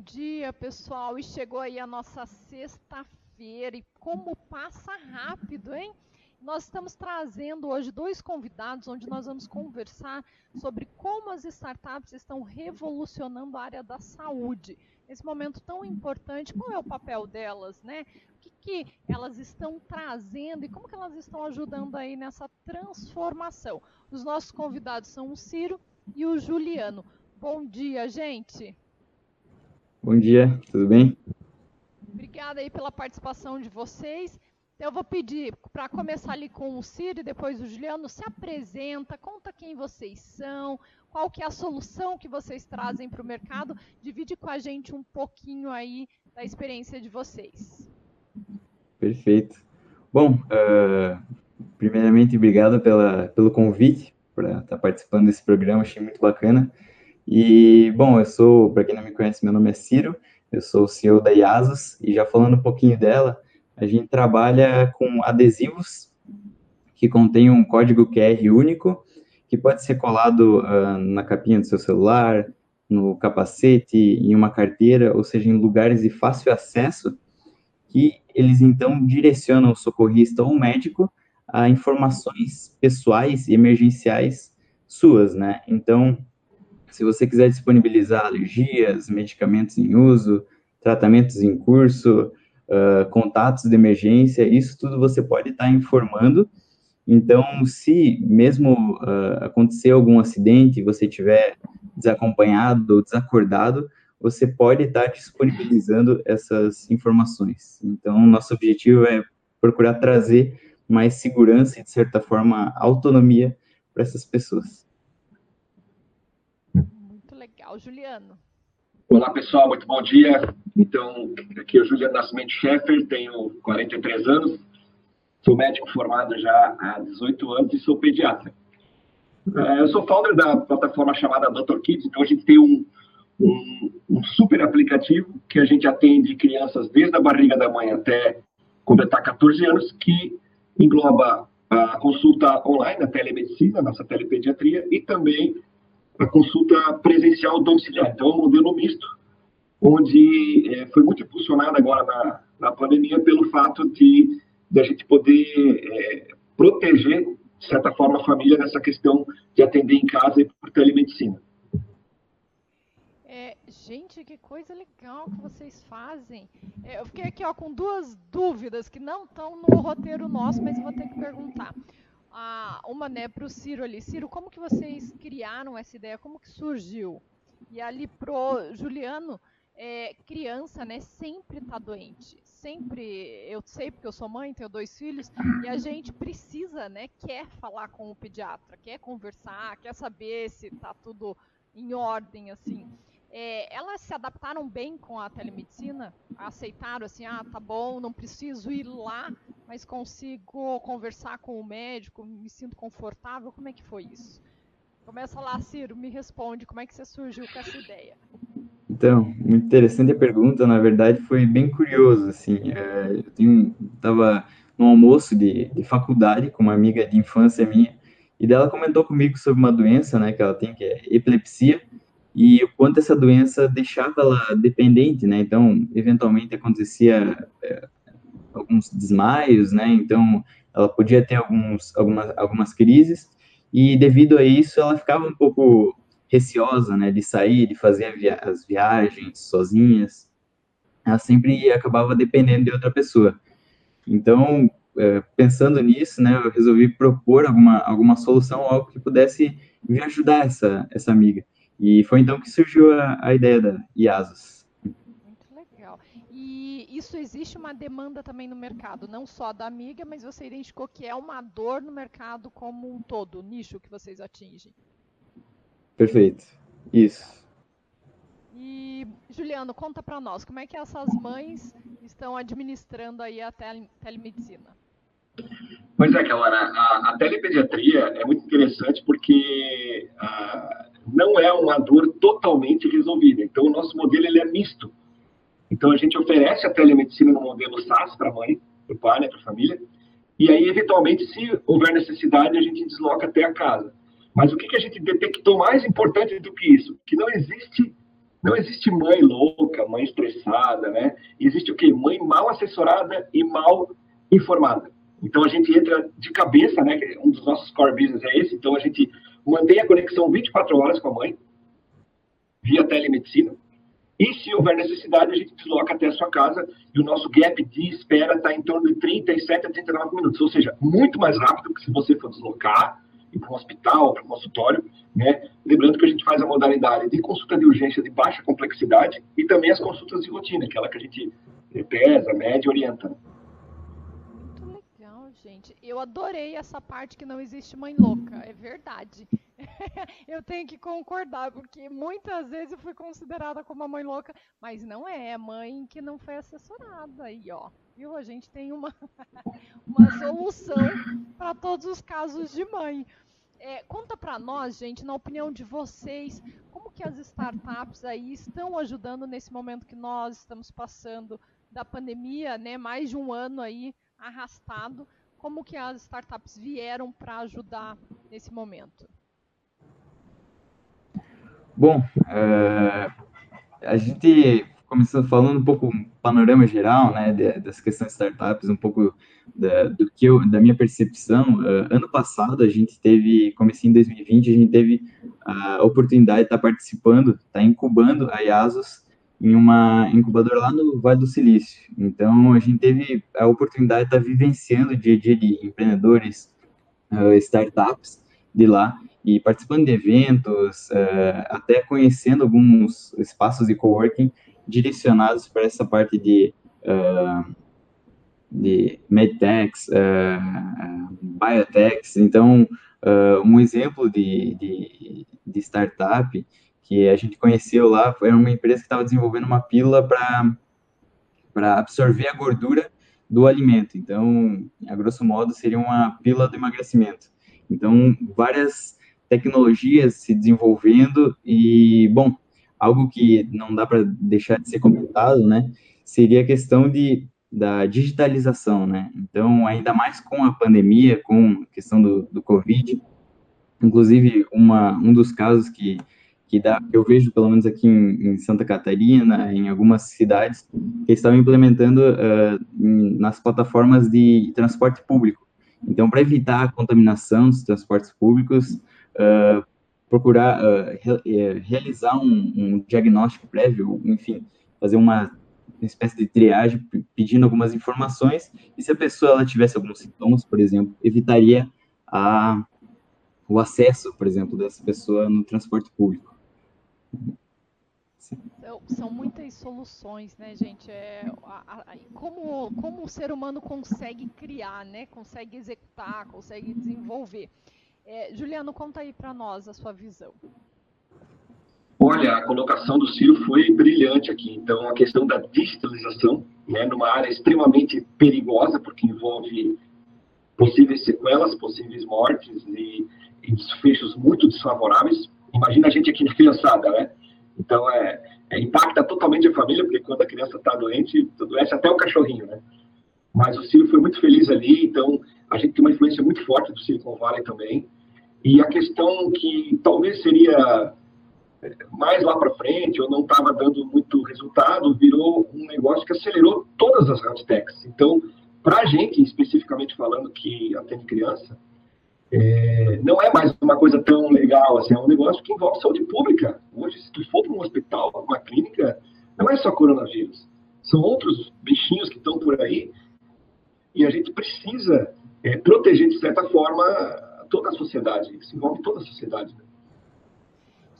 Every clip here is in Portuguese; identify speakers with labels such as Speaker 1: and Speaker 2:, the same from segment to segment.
Speaker 1: dia, pessoal. E chegou aí a nossa sexta-feira. E como passa rápido, hein? Nós estamos trazendo hoje dois convidados, onde nós vamos conversar sobre como as startups estão revolucionando a área da saúde. Nesse momento tão importante, qual é o papel delas, né? O que, que elas estão trazendo e como que elas estão ajudando aí nessa transformação? Os nossos convidados são o Ciro e o Juliano. Bom dia, gente.
Speaker 2: Bom dia, tudo bem?
Speaker 1: Obrigada aí pela participação de vocês. Eu vou pedir para começar ali com o Ciro e depois o Juliano, se apresenta, conta quem vocês são, qual que é a solução que vocês trazem para o mercado, divide com a gente um pouquinho aí da experiência de vocês.
Speaker 2: Perfeito. Bom, uh, primeiramente, obrigado pela, pelo convite para estar tá participando desse programa, achei muito bacana. E, bom, eu sou, para quem não me conhece, meu nome é Ciro, eu sou o CEO da IASOS, e já falando um pouquinho dela, a gente trabalha com adesivos que contêm um código QR único, que pode ser colado uh, na capinha do seu celular, no capacete, em uma carteira, ou seja, em lugares de fácil acesso, que eles então direcionam o socorrista ou o médico a informações pessoais e emergenciais suas, né? Então, se você quiser disponibilizar alergias, medicamentos em uso, tratamentos em curso, uh, contatos de emergência, isso tudo você pode estar tá informando. Então, se mesmo uh, acontecer algum acidente, você tiver desacompanhado ou desacordado, você pode estar tá disponibilizando essas informações. Então, nosso objetivo é procurar trazer mais segurança e, de certa forma, autonomia para essas pessoas
Speaker 1: legal. Juliano.
Speaker 3: Olá, pessoal, muito bom dia. Então, aqui é o Juliano Nascimento Scheffer, tenho 43 anos, sou médico formado já há 18 anos e sou pediatra. É, eu sou founder da plataforma chamada Dr. Kids, então a gente tem um, um, um, super aplicativo que a gente atende crianças desde a barriga da mãe até completar 14 anos, que engloba a consulta online, a telemedicina, nossa telepediatria, e também a consulta presencial domiciliar. Então, é um modelo misto, onde é, foi muito impulsionado agora na, na pandemia pelo fato de, de a gente poder é, proteger, de certa forma, a família nessa questão de atender em casa e por telemedicina.
Speaker 1: É, gente, que coisa legal que vocês fazem. É, eu fiquei aqui ó, com duas dúvidas que não estão no roteiro nosso, mas vou ter que perguntar a, uma né, para o Ciro ali. Ciro, como que vocês criaram essa ideia? Como que surgiu? E ali pro Juliano, é, criança, né, sempre está doente. Sempre, eu sei porque eu sou mãe, tenho dois filhos, e a gente precisa, né, quer falar com o pediatra, quer conversar, quer saber se está tudo em ordem, assim é, elas se adaptaram bem com a telemedicina? Aceitaram assim, ah, tá bom, não preciso ir lá, mas consigo conversar com o médico, me sinto confortável. Como é que foi isso? Começa lá, Ciro, me responde, como é que você surgiu com essa ideia?
Speaker 2: Então, muito interessante a pergunta, na verdade foi bem curioso, assim, é, eu tenho, tava num almoço de, de faculdade com uma amiga de infância minha, e dela comentou comigo sobre uma doença, né, que ela tem, que é epilepsia, e o quanto essa doença deixava ela dependente, né? Então, eventualmente acontecia é, alguns desmaios, né? Então, ela podia ter alguns, algumas, algumas crises e devido a isso ela ficava um pouco receosa, né? De sair, de fazer via as viagens sozinhas. Ela sempre acabava dependendo de outra pessoa. Então, é, pensando nisso, né? Eu resolvi propor alguma, alguma solução, algo que pudesse me ajudar essa, essa amiga. E foi então que surgiu a, a ideia da IASOS.
Speaker 1: Muito legal. E isso existe uma demanda também no mercado, não só da amiga, mas você identificou que é uma dor no mercado como um todo, o nicho que vocês atingem.
Speaker 2: Perfeito. Isso.
Speaker 1: E Juliano, conta para nós, como é que essas mães estão administrando aí a tele, telemedicina?
Speaker 3: Pois é, Kelana, a, a telepediatria é muito interessante porque a, não é uma dor totalmente resolvida. Então, o nosso modelo ele é misto. Então, a gente oferece a telemedicina no modelo SaaS para a mãe, para o pai, né, para a família, e aí, eventualmente, se houver necessidade, a gente desloca até a casa. Mas o que, que a gente detectou mais importante do que isso? Que não existe, não existe mãe louca mãe estressada, né? Existe o quê? Mãe mal assessorada e mal informada. Então a gente entra de cabeça, né? Um dos nossos core business é esse. Então a gente mantém a conexão 24 horas com a mãe, via telemedicina. E se houver necessidade, a gente desloca até a sua casa e o nosso gap de espera está em torno de 37 a 39 minutos, ou seja, muito mais rápido que se você for deslocar, para um hospital, para um consultório, né? Lembrando que a gente faz a modalidade de consulta de urgência de baixa complexidade e também as consultas de rotina, aquela que a gente pesa, mede e orienta
Speaker 1: gente. Eu adorei essa parte que não existe mãe louca, é verdade. eu tenho que concordar, porque muitas vezes eu fui considerada como uma mãe louca, mas não é, é mãe que não foi assessorada. aí, ó, viu? A gente tem uma, uma solução para todos os casos de mãe. É, conta para nós, gente, na opinião de vocês, como que as startups aí estão ajudando nesse momento que nós estamos passando da pandemia, né? Mais de um ano aí arrastado como que as startups vieram para ajudar nesse momento?
Speaker 2: Bom, é, a gente começou falando um pouco panorama geral, né, das questões startups, um pouco da, do que eu, da minha percepção. Uh, ano passado a gente teve, comecei em 2020, a gente teve a oportunidade de estar participando, estar incubando a Iasos em uma incubadora lá no Vale do Silício. Então, a gente teve a oportunidade de estar vivenciando o dia a dia de empreendedores, uh, startups de lá, e participando de eventos, uh, até conhecendo alguns espaços de coworking direcionados para essa parte de, uh, de medtechs, biotechs. Então, um exemplo de, de, de startup que a gente conheceu lá, foi uma empresa que estava desenvolvendo uma pílula para absorver a gordura do alimento. Então, a grosso modo, seria uma pílula de emagrecimento. Então, várias tecnologias se desenvolvendo e, bom, algo que não dá para deixar de ser comentado, né, seria a questão de, da digitalização, né? Então, ainda mais com a pandemia, com a questão do, do Covid, inclusive, uma, um dos casos que que dá, eu vejo pelo menos aqui em, em, Santa Catarina, em algumas cidades, que estavam implementando uh, em, nas plataformas de transporte público. Então, para evitar a contaminação dos transportes públicos, uh, procurar uh, re, realizar um, um, diagnóstico prévio, enfim, fazer uma espécie de triagem, pedindo algumas informações, e se a pessoa ela tivesse alguns sintomas, por exemplo, evitaria a, o acesso, por exemplo, dessa pessoa no transporte público.
Speaker 1: São, muitas soluções, né, gente? É, a, a, como, como o ser humano consegue criar, né? Consegue executar, consegue desenvolver. É, Juliano, conta aí para nós a sua visão.
Speaker 3: Olha, a colocação do Ciro foi brilhante aqui. Então, a questão da digitalização, né, numa área extremamente perigosa, porque envolve possíveis sequelas, possíveis mortes e, e desfechos muito desfavoráveis. Imagina a gente aqui na criançada, né? Então, é, é, impacta totalmente a família, porque quando a criança está doente, adoece até o cachorrinho, né? Mas o Ciro foi muito feliz ali, então a gente tem uma influência muito forte do Silicon Valley também. E a questão que talvez seria é, mais lá para frente, ou não estava dando muito resultado, virou um negócio que acelerou todas as health techs. Então, para a gente, especificamente falando que atende criança, é, não é mais uma coisa tão legal, assim, é um negócio que envolve saúde pública. Hoje, se tu for para um hospital, uma clínica, não é só coronavírus. São outros bichinhos que estão por aí e a gente precisa é, proteger, de certa forma, toda a sociedade. Isso envolve toda a sociedade. Né?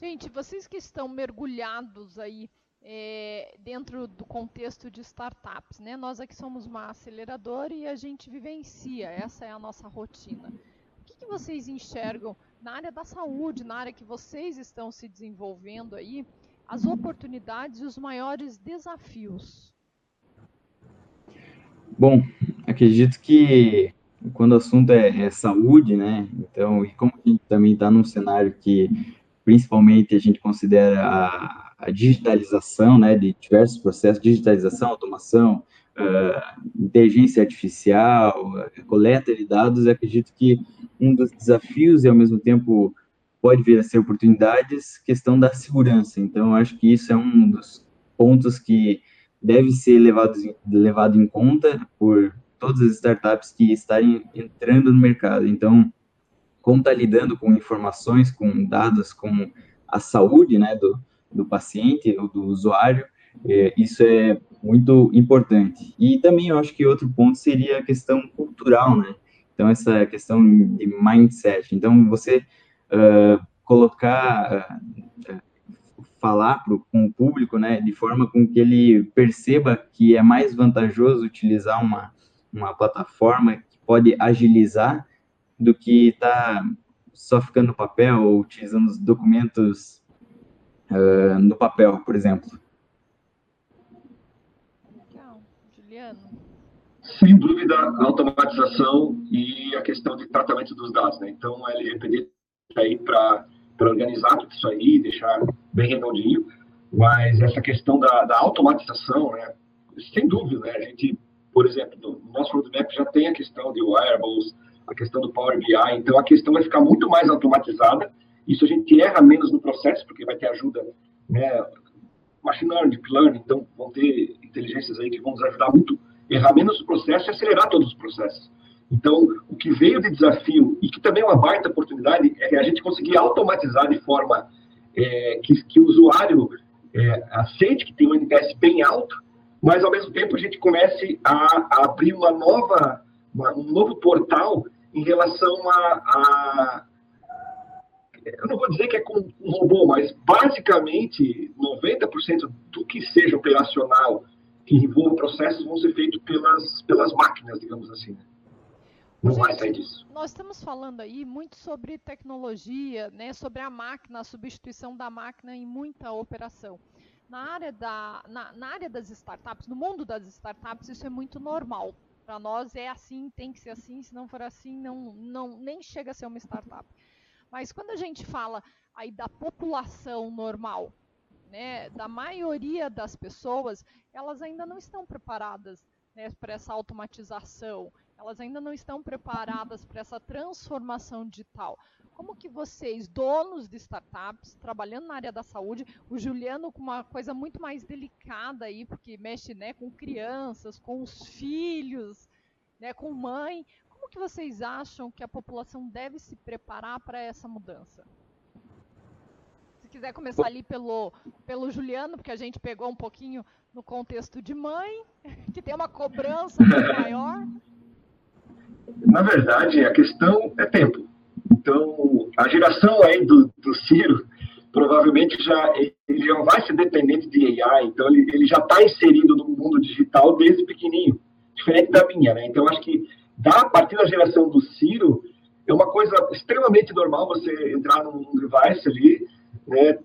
Speaker 1: Gente, vocês que estão mergulhados aí é, dentro do contexto de startups, né? Nós aqui somos uma aceleradora e a gente vivencia, essa é a nossa rotina que vocês enxergam na área da saúde, na área que vocês estão se desenvolvendo aí, as oportunidades e os maiores desafios?
Speaker 2: Bom, acredito que quando o assunto é, é saúde, né? Então, e como a gente também está num cenário que principalmente a gente considera a, a digitalização, né, de diversos processos, digitalização, automação, uh, inteligência artificial, coleta de dados, acredito que um dos desafios e, ao mesmo tempo, pode vir a ser oportunidades, questão da segurança. Então, acho que isso é um dos pontos que deve ser levado, levado em conta por todas as startups que estarem entrando no mercado. Então, como está lidando com informações, com dados, com a saúde né, do, do paciente ou do usuário, é, isso é muito importante. E também eu acho que outro ponto seria a questão cultural, né? Então, essa questão de mindset. Então, você uh, colocar, uh, falar pro, com o público, né, de forma com que ele perceba que é mais vantajoso utilizar uma, uma plataforma que pode agilizar do que estar tá só ficando no papel ou utilizando os documentos uh, no papel, por exemplo.
Speaker 1: Legal. Juliano?
Speaker 3: Sem dúvida, a automatização e a questão de tratamento dos dados. Né? Então, a LGPD está aí para organizar tudo isso aí, deixar bem redondinho, mas essa questão da, da automatização, né? sem dúvida, né? a gente, por exemplo, no nosso roadmap já tem a questão de wearables, a questão do Power BI, então a questão vai ficar muito mais automatizada, isso a gente erra menos no processo, porque vai ter ajuda, né, machine learning, deep learning, então vão ter inteligências aí que vão nos ajudar muito, errar menos o processo e acelerar todos os processos. Então, o que veio de desafio, e que também é uma baita oportunidade, é a gente conseguir automatizar de forma é, que, que, o usuário é, aceite que tem um NPS bem alto, mas ao mesmo tempo a gente comece a, a abrir uma nova, uma, um novo portal em relação a, a, Eu não vou dizer que é com um robô, mas basicamente 90% do que seja operacional que envolva processos vão ser feitos pelas, pelas máquinas, digamos assim. Né? Não vai sair disso.
Speaker 1: Nós estamos falando aí muito sobre tecnologia, né, sobre a máquina, a substituição da máquina em muita operação. Na área, da, na, na área das startups, no mundo das startups, isso é muito normal. Para nós é assim, tem que ser assim, se não for assim, não, não, nem chega a ser uma startup. Mas quando a gente fala aí da população normal, né, da maioria das pessoas, elas ainda não estão preparadas né, para essa automatização, elas ainda não estão preparadas para essa transformação digital. Como que vocês, donos de startups, trabalhando na área da saúde, o Juliano com uma coisa muito mais delicada aí, porque mexe né, com crianças, com os filhos, né, com mãe, como que vocês acham que a população deve se preparar para essa mudança? Se quiser começar ali pelo, pelo Juliano, porque a gente pegou um pouquinho no contexto de mãe, que tem uma cobrança maior.
Speaker 3: Na verdade, a questão é tempo. Então, a geração aí do, do Ciro, provavelmente já ele já vai ser dependente de AI, então ele, ele já está inserido no mundo digital desde pequenininho, diferente da minha, né? Então, acho que da, a partir da geração do Ciro, é uma coisa extremamente normal você entrar num device ali, né?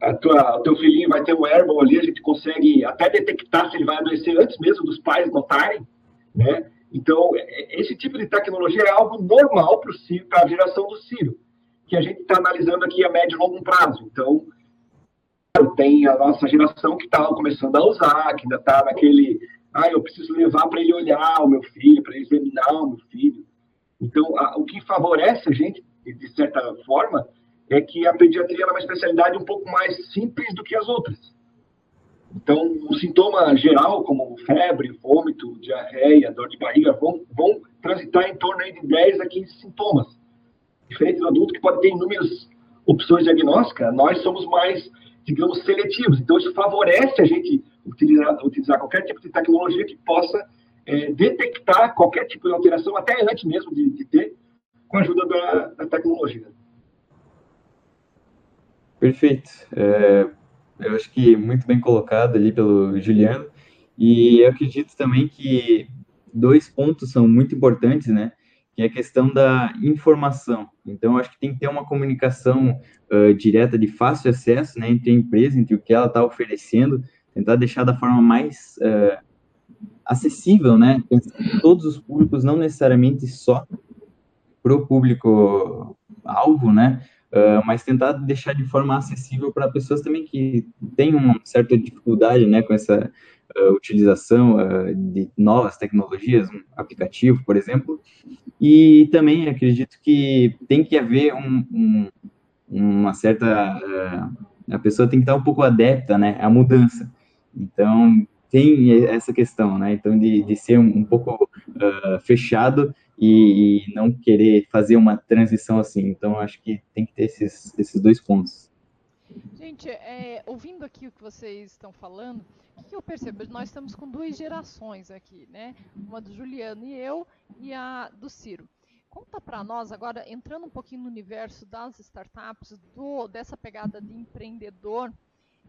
Speaker 3: A tua, o teu filhinho vai ter um wearable ali, a gente consegue até detectar se ele vai adoecer antes mesmo dos pais notarem, né? Então, é, é, esse tipo de tecnologia é algo normal para a geração do Ciro, que a gente está analisando aqui a médio e longo prazo. Então, tem a nossa geração que está começando a usar, que ainda está naquele, ah, eu preciso levar para ele olhar o meu filho, para ele examinar o meu filho. Então, a, o que favorece a gente, de certa forma, é que a pediatria é uma especialidade um pouco mais simples do que as outras. Então, o sintoma geral, como febre, vômito, diarreia, dor de barriga, vão, vão transitar em torno de 10 a 15 sintomas. Diferente do adulto, que pode ter inúmeras opções diagnósticas, nós somos mais, digamos, seletivos. Então, isso favorece a gente utilizar, utilizar qualquer tipo de tecnologia que possa é, detectar qualquer tipo de alteração, até antes mesmo de, de ter, com a ajuda da, da tecnologia.
Speaker 2: Perfeito. É, eu acho que muito bem colocado ali pelo Juliano. E eu acredito também que dois pontos são muito importantes, né? Que é a questão da informação. Então, acho que tem que ter uma comunicação uh, direta de fácil acesso, né, entre a empresa, entre o que ela está oferecendo, tentar deixar da forma mais uh, acessível, né? Todos os públicos, não necessariamente só para o público alvo, né? Uh, mas tentar deixar de forma acessível para pessoas também que têm uma certa dificuldade né, com essa uh, utilização uh, de novas tecnologias, um aplicativo, por exemplo. E também acredito que tem que haver um, um, uma certa a pessoa tem que estar um pouco adepta, né, à mudança. Então, tem essa questão, né, então de, de ser um, um pouco uh, fechado e, e, não querer fazer uma transição assim. Então, acho que tem que ter esses, esses dois pontos.
Speaker 1: Gente, é, ouvindo aqui o que vocês estão falando, o que, eu percebo? Nós estamos com duas gerações aqui, né? Uma do Juliano e eu, e a do Ciro. Conta para nós agora, entrando um pouquinho no universo das startups, do, dessa pegada de empreendedor,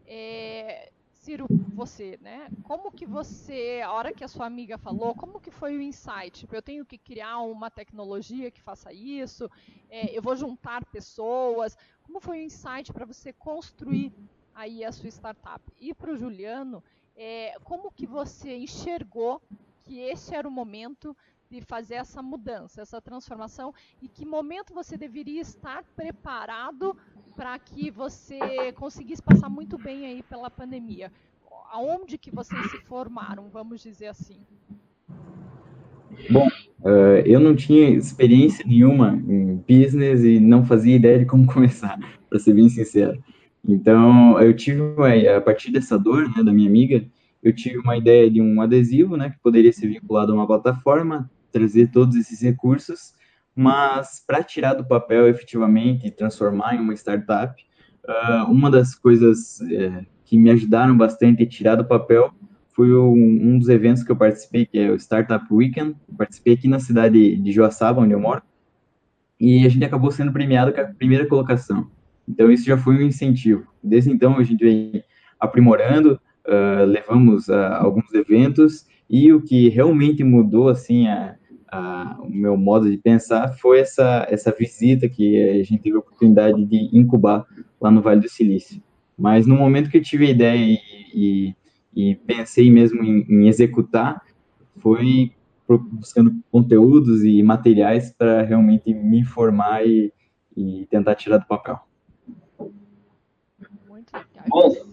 Speaker 1: é, Ciro, você, né? Como que você, a hora que a sua amiga falou, como que foi o insight? Tipo, eu tenho que criar uma tecnologia que faça isso, é, eu vou juntar pessoas. Como foi o insight para você construir aí a sua startup? E para o Juliano, é, como que você enxergou que esse era o momento de fazer essa mudança, essa transformação e que momento você deveria estar preparado para que você conseguisse passar muito bem aí pela pandemia? Aonde que vocês se formaram, vamos dizer assim?
Speaker 2: Bom, uh, eu não tinha experiência nenhuma em business e não fazia ideia de como começar, para ser bem sincero. Então, eu tive, uma, a partir dessa dor, né, da minha amiga, eu tive uma ideia de um adesivo, né, que poderia ser vinculado a uma plataforma, trazer todos esses recursos, mas para tirar do papel efetivamente e transformar em uma startup, uh, uma das coisas uh, que me ajudaram bastante a tirar do papel foi um, um, dos eventos que eu participei, que é o Startup Weekend. participei aqui na cidade de Joaçaba, onde eu moro, e a gente acabou sendo premiado com a primeira colocação. Então, isso já foi um incentivo. Desde então, a gente vem aprimorando, uh, levamos uh, alguns eventos, e o que realmente mudou, assim, a, a, o meu modo de pensar foi essa, essa visita que a gente teve a oportunidade de incubar lá no Vale do Silício. Mas no momento que eu tive a ideia e, e, e pensei mesmo em, em, executar, foi buscando conteúdos e materiais para realmente me informar e, e tentar tirar do papel.
Speaker 3: Muito legal. Bom,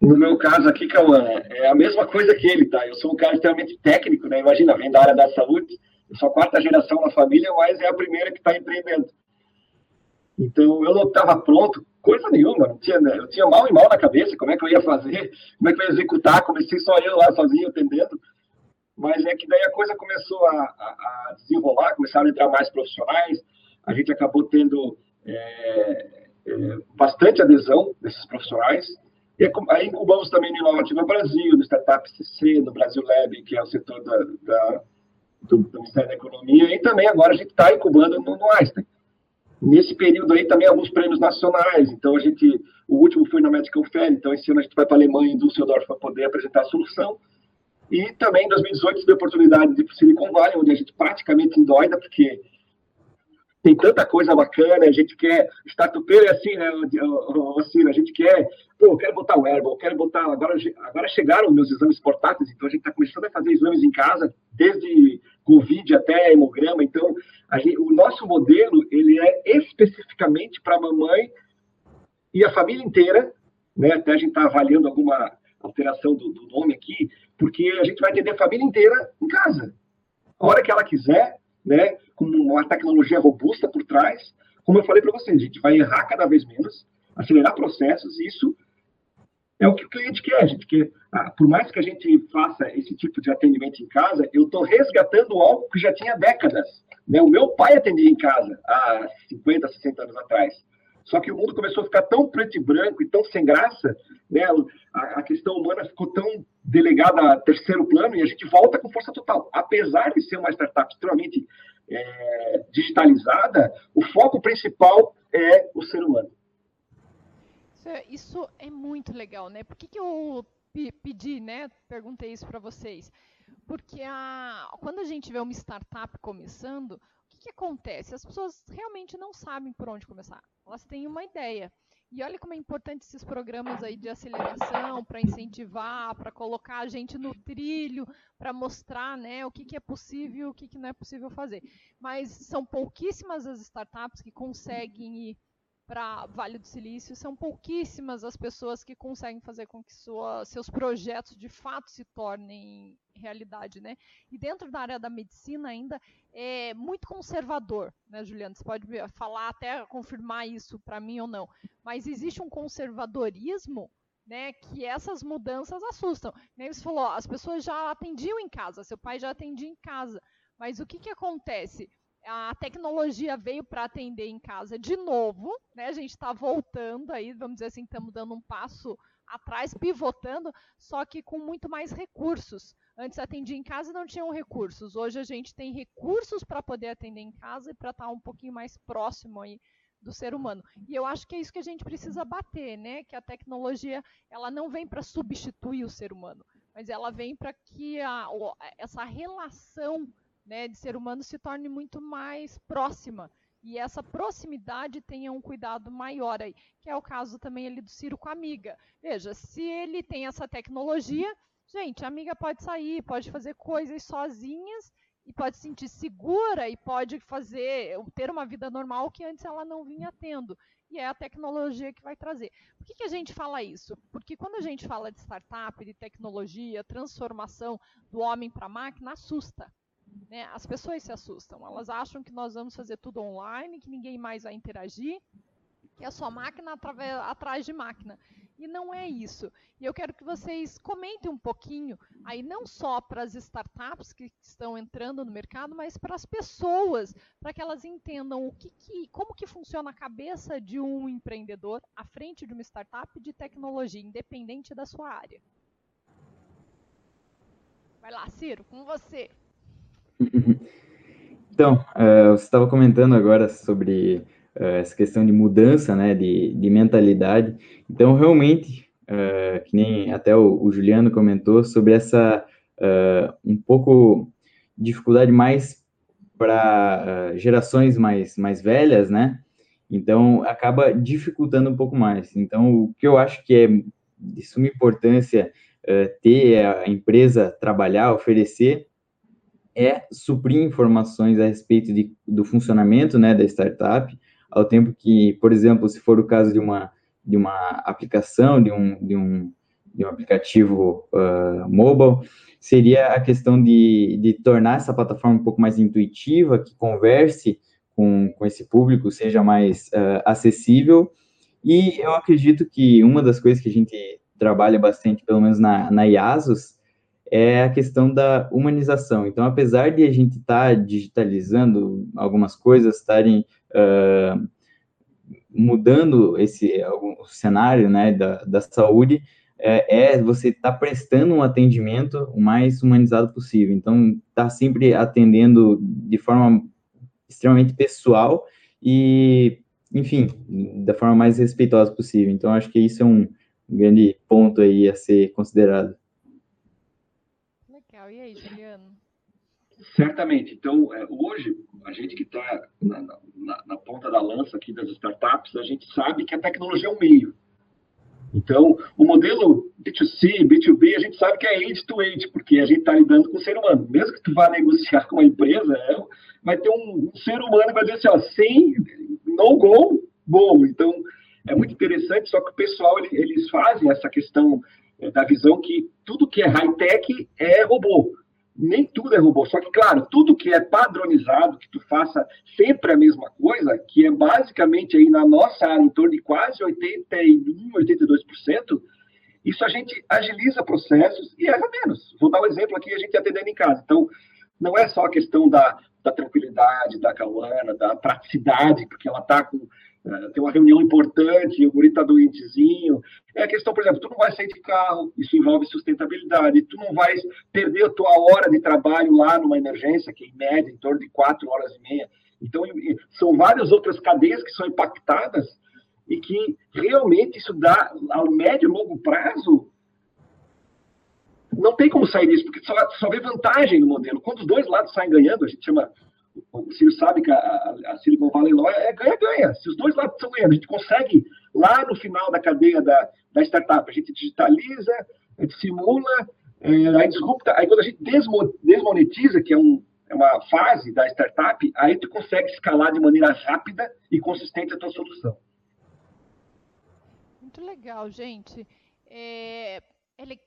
Speaker 3: no meu caso aqui, Cauã, é a mesma coisa que ele, tá? Eu sou um cara extremamente técnico, né? Imagina, vem da área da saúde, eu sou a quarta geração na família, mas é a primeira que está empreendendo. Então, eu não estava pronto, coisa nenhuma, não tinha, né? eu tinha mal e mal na cabeça, como é que eu ia fazer, como é que eu ia executar, comecei só eu lá sozinho, atendendo. Mas é que daí a coisa começou a, a, a desenrolar, começaram a entrar mais profissionais, a gente acabou tendo é, é, bastante adesão desses profissionais, e aí incubamos também no Inovativa Brasil, no Startup CC, no Brasil Lab, que é o setor da, da do, do, Ministério da Economia, e também agora a gente está incubando no, no Einstein. Nesse período aí também alguns prêmios nacionais, então a gente, o último foi na Medical Fair, então esse ano a gente vai para a Alemanha, em Düsseldorf, para poder apresentar a solução, e também em 2018 tive a oportunidade de ir para o Silicon Valley, onde a gente praticamente endoida, porque tem tanta coisa bacana, a gente quer, startupeiro é assim, né, Ciro, a gente quer, pô, eu quero botar o Herbal, quero botar, agora, agora chegaram meus exames portáteis, então a gente está começando a fazer exames em casa, desde Covid até hemograma, então gente, o nosso modelo, ele é especificamente para a mamãe e a família inteira, né, até a gente está avaliando alguma alteração do, do nome aqui, porque a gente vai atender a família inteira em casa, a hora que ela quiser, né, com uma tecnologia robusta por trás. Como eu falei para vocês, a gente vai errar cada vez menos, acelerar processos, e isso é o que o cliente quer. A gente quer ah, por mais que a gente faça esse tipo de atendimento em casa, eu estou resgatando algo que já tinha décadas. Né? O meu pai atendia em casa há 50, 60 anos atrás. Só que o mundo começou a ficar tão preto e branco e tão sem graça, né? a, a questão humana ficou tão delegada a terceiro plano e a gente volta com força total. Apesar de ser uma startup extremamente é, digitalizada, o foco principal é o ser humano.
Speaker 1: Isso é muito legal, né? Por que, que eu pedi, né? Perguntei isso para vocês. Porque a, quando a gente vê uma startup começando, que, que acontece? As pessoas realmente não sabem por onde começar. Elas têm uma ideia. E olha como é importante esses programas aí de aceleração para incentivar, para colocar a gente no trilho, para mostrar né, o que, que é possível e o que, que não é possível fazer. Mas são pouquíssimas as startups que conseguem ir para Vale do Silício, são pouquíssimas as pessoas que conseguem fazer com que sua, seus projetos de fato se tornem realidade, né? E dentro da área da medicina ainda é muito conservador, né, Juliana? Você pode falar até confirmar isso para mim ou não, mas existe um conservadorismo né, que essas mudanças assustam. Nem você falou, as pessoas já atendiam em casa, seu pai já atendia em casa, mas o que, que acontece? a tecnologia veio para atender em casa de novo, né? A gente está voltando aí, vamos dizer assim, estamos dando um passo atrás, pivotando, só que com muito mais recursos. Antes atendia em casa e não tinham recursos. Hoje a gente tem recursos para poder atender em casa e para estar tá um pouquinho mais próximo aí do ser humano. E eu acho que é isso que a gente precisa bater, né? Que a tecnologia ela não vem para substituir o ser humano, mas ela vem para que a, essa relação né, de ser humano se torne muito mais próxima e essa proximidade tenha um cuidado maior aí, que é o caso também ali do Ciro com a amiga. Veja, se ele tem essa tecnologia, gente, a amiga pode sair, pode fazer coisas sozinhas e pode se sentir segura e pode fazer ter uma vida normal que antes ela não vinha tendo. E é a tecnologia que vai trazer. Por que, que a gente fala isso? Porque quando a gente fala de startup, de tecnologia, transformação do homem para a máquina, assusta. Né? As pessoas se assustam, elas acham que nós vamos fazer tudo online, que ninguém mais vai interagir, que é só máquina atrás de máquina. E não é isso. E eu quero que vocês comentem um pouquinho, aí não só para as startups que estão entrando no mercado, mas para as pessoas, para que elas entendam o que, que, como que funciona a cabeça de um empreendedor à frente de uma startup de tecnologia, independente da sua área. Vai lá, Ciro, com você.
Speaker 2: Então, uh, você estava comentando agora sobre uh, essa questão de mudança, né, de, de mentalidade. Então, realmente, uh, que nem até o, o, Juliano comentou, sobre essa um pouco dificuldade mais para gerações mais, mais velhas, né? Então, acaba dificultando um pouco mais. Então, o que eu acho que é de suma importância ter a empresa trabalhar, oferecer, é suprir informações a respeito de, do funcionamento né, da startup, ao tempo que, por exemplo, se for o caso de uma, de uma aplicação, de um, de um, de um aplicativo uh, mobile, seria a questão de, de tornar essa plataforma um pouco mais intuitiva, que converse com, com esse público, seja mais uh, acessível. E eu acredito que uma das coisas que a gente trabalha bastante, pelo menos na, na IASOS, é a questão da humanização. Então, apesar de a gente estar tá digitalizando algumas coisas, estarem uh, mudando esse algum, cenário né, da, da saúde, é, é você estar tá prestando um atendimento o mais humanizado possível. Então, está sempre atendendo de forma extremamente pessoal e, enfim, da forma mais respeitosa possível. Então, acho que isso é um grande ponto aí a ser considerado.
Speaker 1: Aí, Juliano?
Speaker 3: Certamente. Então, é, hoje, a gente que está na, na, na, ponta da lança aqui das startups, a gente sabe que a tecnologia é um meio. Então, o modelo B2C, B2B, a gente sabe que é end-to-end, porque a gente está lidando com o ser humano. Mesmo que tu vá negociar com uma empresa, é, vai ter um, um, ser humano que vai dizer assim, ó, sem no go, go. Então, é muito interessante, só que o pessoal, eles fazem essa questão da visão que tudo que é high-tech é robô. Nem tudo é robô. Só que, claro, tudo que é padronizado, que tu faça sempre a mesma coisa, que é basicamente aí na nossa área em torno de quase 81, 82%, isso a gente agiliza processos e erra menos. Vou dar um exemplo aqui, a gente atendendo em casa. Então, não é só a questão da, da tranquilidade, da calana, da praticidade, porque ela está com é, tem uma reunião importante, o guri está doentezinho. É a questão, por exemplo, tu não vai sair de carro, isso envolve sustentabilidade, tu não vai perder a tua hora de trabalho lá numa emergência, que em média, em torno de quatro horas e meia. Então, são várias outras cadeias que são impactadas e que realmente isso dá, ao médio e longo prazo, não tem como sair disso, porque só, só vê vantagem no modelo. Quando os dois lados saem ganhando, a gente chama o Ciro sabe que a, a Silicon Valley Law é ganha-ganha. Se os dois lados estão ganhando, a gente consegue, lá no final da cadeia da, da startup, a gente digitaliza, a gente simula, é, aí disrupta, aí quando a gente desmonetiza, que é, um, é uma fase da startup, aí tu consegue escalar de maneira rápida e consistente a tua solução.
Speaker 1: Muito legal, gente. É,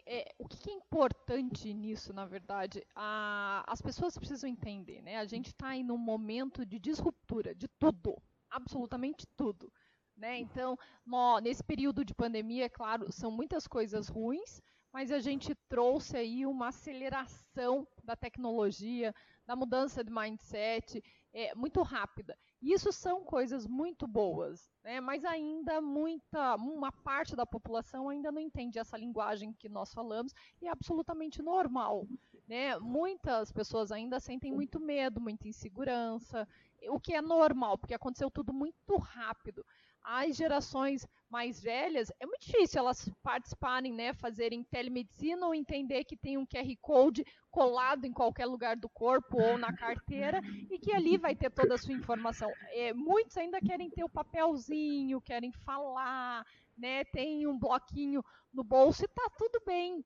Speaker 1: é, o que é importante nisso, na verdade? A, as pessoas precisam entender, né? A gente está aí num momento de disruptura de tudo, absolutamente tudo. Né? Então, no, nesse período de pandemia, é claro, são muitas coisas ruins, mas a gente trouxe aí uma aceleração da tecnologia, da mudança de mindset, é, muito rápida. Isso são coisas muito boas, né? mas ainda muita, uma parte da população ainda não entende essa linguagem que nós falamos e é absolutamente normal. Né? Muitas pessoas ainda sentem muito medo, muita insegurança, o que é normal, porque aconteceu tudo muito rápido as gerações mais velhas, é muito difícil elas participarem, né, fazerem telemedicina ou entender que tem um QR Code colado em qualquer lugar do corpo ou na carteira e que ali vai ter toda a sua informação. É, muitos ainda querem ter o papelzinho, querem falar, né, tem um bloquinho no bolso e tá tudo bem.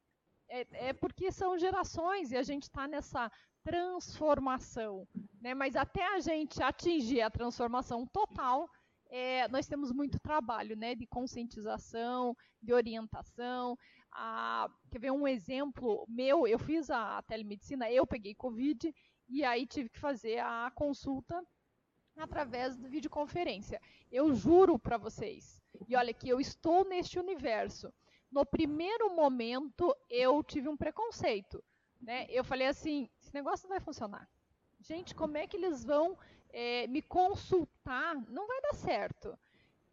Speaker 1: É, é porque são gerações e a gente está nessa transformação, né? Mas até a gente atingir a transformação total, é, nós temos muito trabalho né, de conscientização, de orientação. Ah, quer ver um exemplo meu? Eu fiz a telemedicina, eu peguei Covid e aí tive que fazer a consulta através de videoconferência. Eu juro para vocês, e olha que eu estou neste universo. No primeiro momento, eu tive um preconceito. Né? Eu falei assim: esse negócio não vai funcionar. Gente, como é que eles vão é, me consultar, não vai dar certo.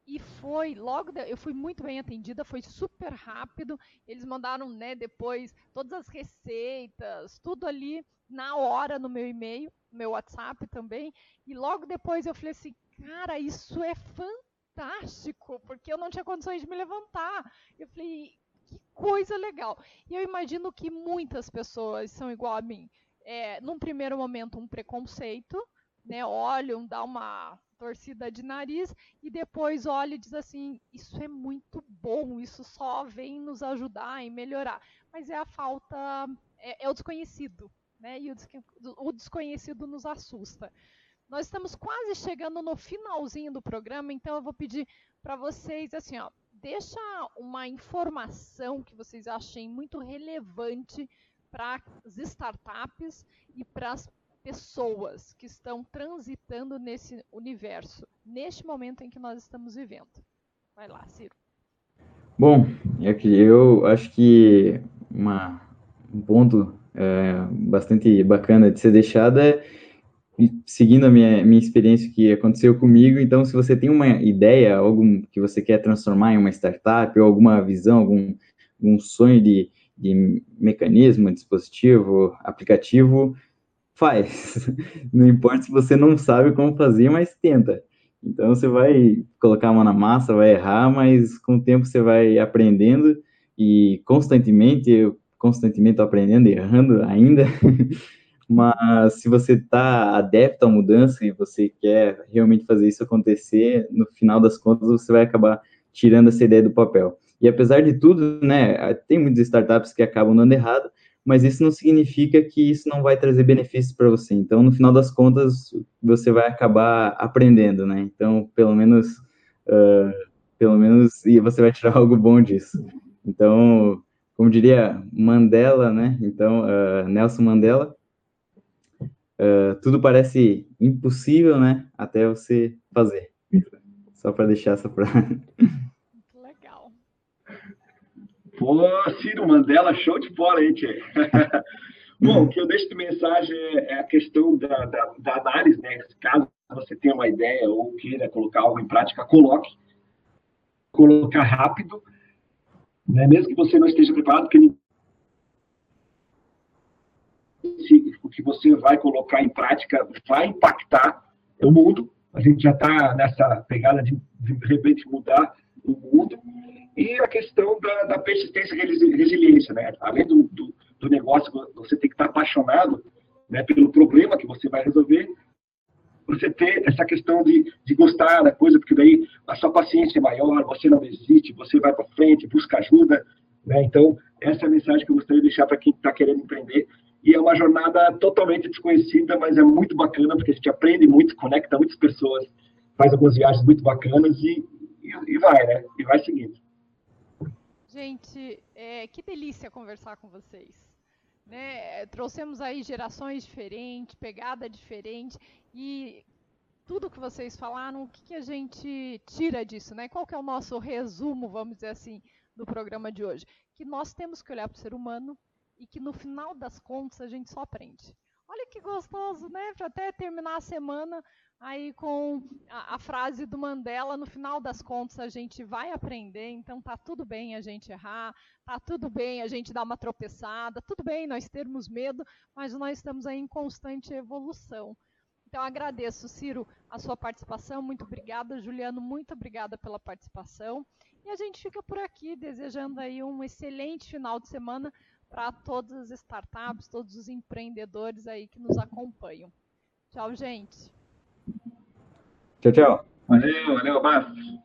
Speaker 1: E foi logo, eu fui muito bem atendida, foi super rápido. Eles mandaram, né, depois todas as receitas, tudo ali na hora no meu e-mail, no meu WhatsApp também. E logo depois eu falei assim, cara, isso é fantástico, porque eu não tinha condições de me levantar. Eu falei, que coisa legal. E eu imagino que muitas pessoas são igual a mim. É, num primeiro momento, um preconceito, né, olham, dá uma torcida de nariz e depois olha e diz assim: isso é muito bom, isso só vem nos ajudar e melhorar. Mas é a falta, é, é o desconhecido, né? E o, o desconhecido nos assusta. Nós estamos quase chegando no finalzinho do programa, então eu vou pedir para vocês assim, ó, deixa uma informação que vocês achem muito relevante para as startups e para as pessoas que estão transitando nesse universo, neste momento em que nós estamos vivendo. Vai lá, Ciro.
Speaker 2: Bom, é que eu acho que uma, um ponto é, bastante bacana de ser deixado é seguindo a minha, minha experiência que aconteceu comigo, então se você tem uma ideia, algo que você quer transformar em uma startup, ou alguma visão, algum, algum sonho de, de mecanismo, dispositivo, aplicativo, faz. Não importa se você não sabe como fazer, mas tenta. Então você vai colocar a mão na massa, vai errar, mas com o tempo você vai aprendendo e constantemente, eu constantemente aprendendo errando ainda. mas se você está adepto à mudança e você quer realmente fazer isso acontecer, no final das contas você vai acabar tirando essa ideia do papel. E apesar de tudo, né, tem muitas startups que acabam dando errado, mas isso não significa que isso não vai trazer benefícios para você. Então, no final das contas, você vai acabar aprendendo, né? Então, pelo menos, uh, pelo menos, e você vai tirar algo bom disso. Então, como diria Mandela, né? Então, uh, Nelson Mandela, uh, tudo parece impossível, né? Até você fazer. Só para deixar essa pra...
Speaker 3: Pô, Ciro Mandela, show de bola aí, Tchê. Bom, o que eu deixo de mensagem é a questão da, da, da análise, né? Caso você tenha uma ideia ou queira colocar algo em prática, coloque. Colocar rápido, né? mesmo que você não esteja preparado, porque o que você vai colocar em prática vai impactar o mundo. A gente já está nessa pegada de, de repente, mudar o mundo e a questão da, da persistência e resiliência, né? Além do, do, do, negócio, você tem que estar apaixonado né, pelo problema que você vai resolver, você ter essa questão de, de gostar da coisa, porque daí a sua paciência é maior, você não desiste, você vai para frente, busca ajuda, né? Então, essa é a mensagem que eu gostaria de deixar para quem está querendo empreender. E é uma jornada totalmente desconhecida, mas é muito bacana, porque a gente aprende muito, conecta muitas pessoas, faz algumas viagens muito bacanas e, e, e vai, né? E vai seguindo.
Speaker 1: Gente, é, que delícia conversar com vocês. Né? Trouxemos aí gerações diferentes, pegada diferente e tudo que vocês falaram, o que, que, a gente tira disso, né? Qual que é o nosso resumo, vamos dizer assim, do programa de hoje? Que nós temos que olhar para o ser humano e que no final das contas a gente só aprende. Que gostoso, né? Para até terminar a semana aí com a, a, frase do Mandela, no final das contas a gente vai aprender, então tá tudo bem a gente errar, tá tudo bem a gente dar uma tropeçada, tudo bem nós termos medo, mas nós estamos aí em constante evolução. Então agradeço, Ciro, a sua participação, muito obrigada, Juliano, muito obrigada pela participação. E a gente fica por aqui desejando aí um excelente final de semana para todas as startups, todos os empreendedores aí que nos acompanham. Tchau, gente.
Speaker 2: Tchau, tchau.
Speaker 3: Valeu, valeu, abraço.